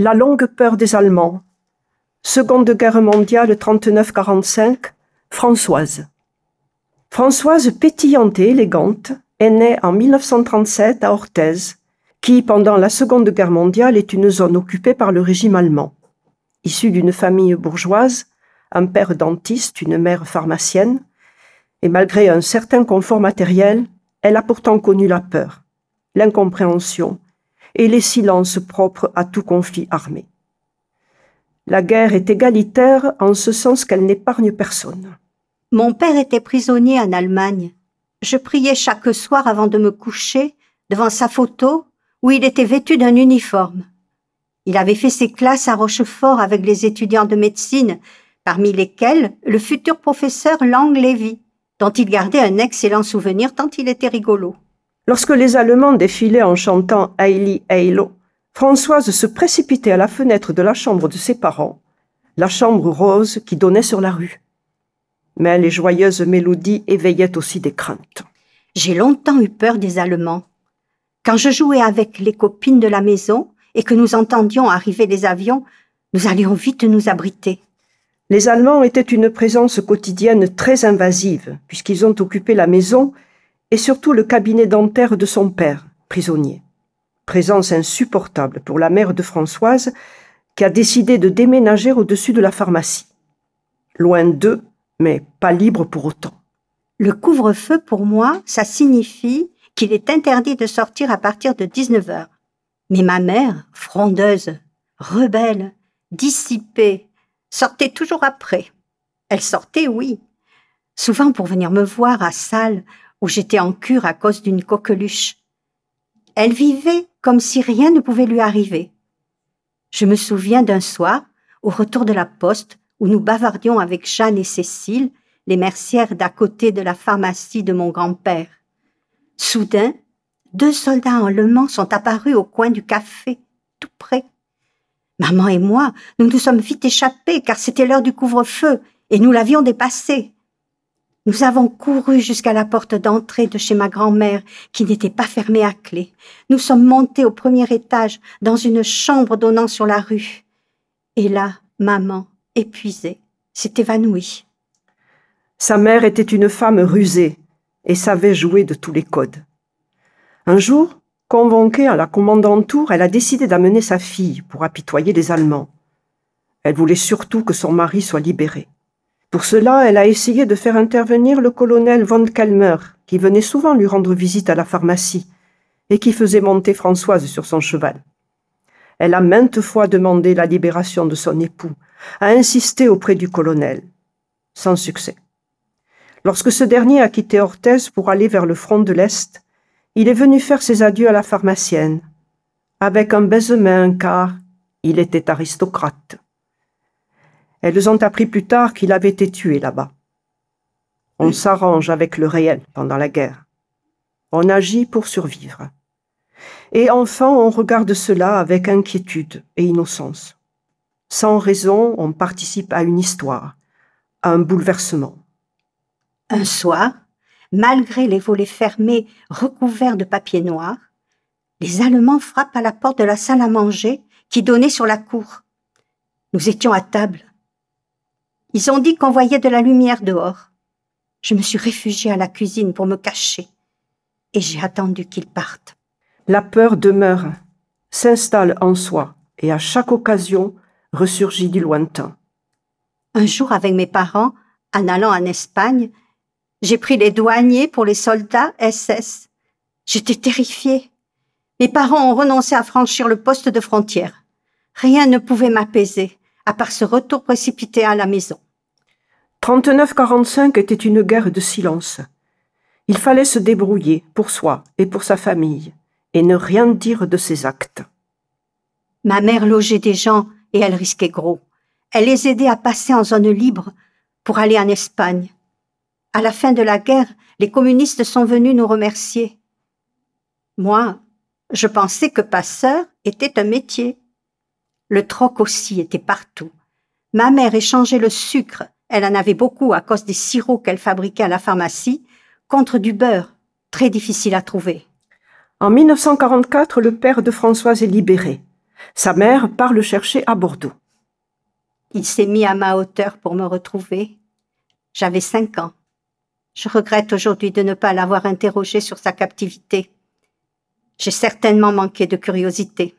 La longue peur des Allemands. Seconde Guerre mondiale 39-45. Françoise. Françoise pétillante et élégante est née en 1937 à Orthez, qui, pendant la Seconde Guerre mondiale, est une zone occupée par le régime allemand. Issue d'une famille bourgeoise, un père dentiste, une mère pharmacienne, et malgré un certain confort matériel, elle a pourtant connu la peur, l'incompréhension et les silences propres à tout conflit armé. La guerre est égalitaire en ce sens qu'elle n'épargne personne. Mon père était prisonnier en Allemagne. Je priais chaque soir avant de me coucher devant sa photo où il était vêtu d'un uniforme. Il avait fait ses classes à Rochefort avec les étudiants de médecine, parmi lesquels le futur professeur Lang Levy, dont il gardait un excellent souvenir tant il était rigolo. Lorsque les Allemands défilaient en chantant Heili Heilo, Françoise se précipitait à la fenêtre de la chambre de ses parents, la chambre rose qui donnait sur la rue. Mais les joyeuses mélodies éveillaient aussi des craintes. J'ai longtemps eu peur des Allemands. Quand je jouais avec les copines de la maison et que nous entendions arriver les avions, nous allions vite nous abriter. Les Allemands étaient une présence quotidienne très invasive, puisqu'ils ont occupé la maison et surtout le cabinet dentaire de son père, prisonnier. Présence insupportable pour la mère de Françoise, qui a décidé de déménager au-dessus de la pharmacie. Loin d'eux, mais pas libre pour autant. Le couvre-feu, pour moi, ça signifie qu'il est interdit de sortir à partir de 19 heures. Mais ma mère, frondeuse, rebelle, dissipée, sortait toujours après. Elle sortait, oui. Souvent pour venir me voir à salle où j'étais en cure à cause d'une coqueluche. Elle vivait comme si rien ne pouvait lui arriver. Je me souviens d'un soir, au retour de la poste, où nous bavardions avec Jeanne et Cécile, les mercières d'à côté de la pharmacie de mon grand-père. Soudain, deux soldats en Mans sont apparus au coin du café, tout près. Maman et moi, nous nous sommes vite échappés car c'était l'heure du couvre-feu et nous l'avions dépassé. Nous avons couru jusqu'à la porte d'entrée de chez ma grand-mère, qui n'était pas fermée à clé. Nous sommes montés au premier étage, dans une chambre donnant sur la rue. Et là, maman, épuisée, s'est évanouie. Sa mère était une femme rusée et savait jouer de tous les codes. Un jour, convoquée à la commandanture, elle a décidé d'amener sa fille pour apitoyer les Allemands. Elle voulait surtout que son mari soit libéré. Pour cela, elle a essayé de faire intervenir le colonel von Kelmer, qui venait souvent lui rendre visite à la pharmacie et qui faisait monter Françoise sur son cheval. Elle a maintes fois demandé la libération de son époux, a insisté auprès du colonel, sans succès. Lorsque ce dernier a quitté Orthez pour aller vers le front de l'Est, il est venu faire ses adieux à la pharmacienne, avec un baisement car il était aristocrate. Elles ont appris plus tard qu'il avait été tué là-bas. On s'arrange avec le réel pendant la guerre. On agit pour survivre. Et enfin, on regarde cela avec inquiétude et innocence. Sans raison, on participe à une histoire, à un bouleversement. Un soir, malgré les volets fermés recouverts de papier noir, les Allemands frappent à la porte de la salle à manger qui donnait sur la cour. Nous étions à table. Ils ont dit qu'on voyait de la lumière dehors. Je me suis réfugiée à la cuisine pour me cacher, et j'ai attendu qu'ils partent. La peur demeure, s'installe en soi, et à chaque occasion ressurgit du lointain. Un jour, avec mes parents, en allant en Espagne, j'ai pris les douaniers pour les soldats SS. J'étais terrifiée. Mes parents ont renoncé à franchir le poste de frontière. Rien ne pouvait m'apaiser à part ce retour précipité à la maison. 39-45 était une guerre de silence. Il fallait se débrouiller pour soi et pour sa famille, et ne rien dire de ses actes. Ma mère logeait des gens et elle risquait gros. Elle les aidait à passer en zone libre pour aller en Espagne. À la fin de la guerre, les communistes sont venus nous remercier. Moi, je pensais que passeur était un métier. Le troc aussi était partout. Ma mère échangeait le sucre, elle en avait beaucoup à cause des sirops qu'elle fabriquait à la pharmacie, contre du beurre, très difficile à trouver. En 1944, le père de Françoise est libéré, Sa mère part le chercher à Bordeaux. Il s'est mis à ma hauteur pour me retrouver. J'avais cinq ans. Je regrette aujourd'hui de ne pas l'avoir interrogé sur sa captivité. J'ai certainement manqué de curiosité.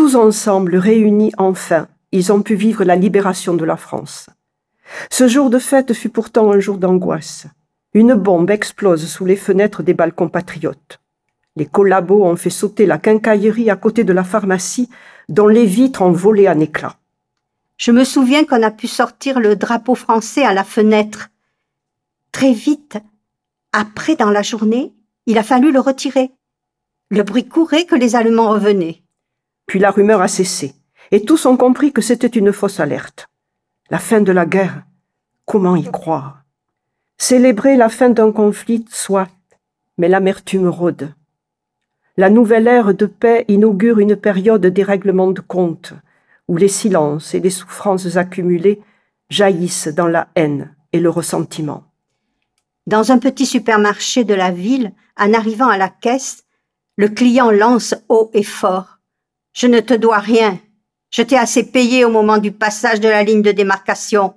Tous ensemble, réunis enfin, ils ont pu vivre la libération de la France. Ce jour de fête fut pourtant un jour d'angoisse. Une bombe explose sous les fenêtres des balcons patriotes. Les collabos ont fait sauter la quincaillerie à côté de la pharmacie, dont les vitres ont volé en éclats. Je me souviens qu'on a pu sortir le drapeau français à la fenêtre. Très vite, après dans la journée, il a fallu le retirer. Le bruit courait que les Allemands revenaient. Puis la rumeur a cessé, et tous ont compris que c'était une fausse alerte. La fin de la guerre, comment y croire? Célébrer la fin d'un conflit, soit, mais l'amertume rôde. La nouvelle ère de paix inaugure une période dérèglement de compte, où les silences et les souffrances accumulées jaillissent dans la haine et le ressentiment. Dans un petit supermarché de la ville, en arrivant à la caisse, le client lance haut et fort. Je ne te dois rien. Je t'ai assez payé au moment du passage de la ligne de démarcation.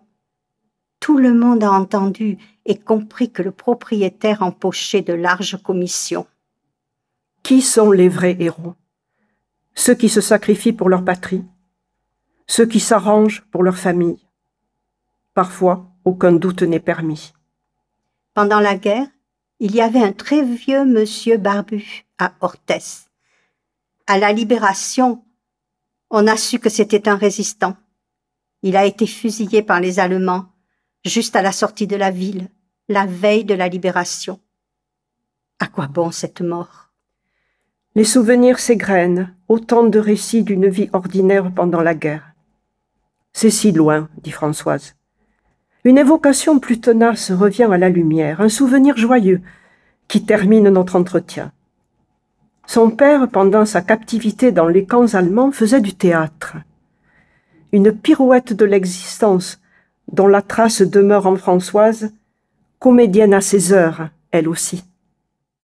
Tout le monde a entendu et compris que le propriétaire empochait de larges commissions. Qui sont les vrais héros? Ceux qui se sacrifient pour leur patrie, ceux qui s'arrangent pour leur famille. Parfois, aucun doute n'est permis. Pendant la guerre, il y avait un très vieux monsieur barbu à Orthès. À la libération, on a su que c'était un résistant. Il a été fusillé par les Allemands juste à la sortie de la ville, la veille de la libération. À quoi bon cette mort? Les souvenirs s'égrènent, autant de récits d'une vie ordinaire pendant la guerre. C'est si loin, dit Françoise. Une évocation plus tenace revient à la lumière, un souvenir joyeux qui termine notre entretien. Son père, pendant sa captivité dans les camps allemands, faisait du théâtre. Une pirouette de l'existence dont la trace demeure en Françoise, comédienne à ses heures, elle aussi.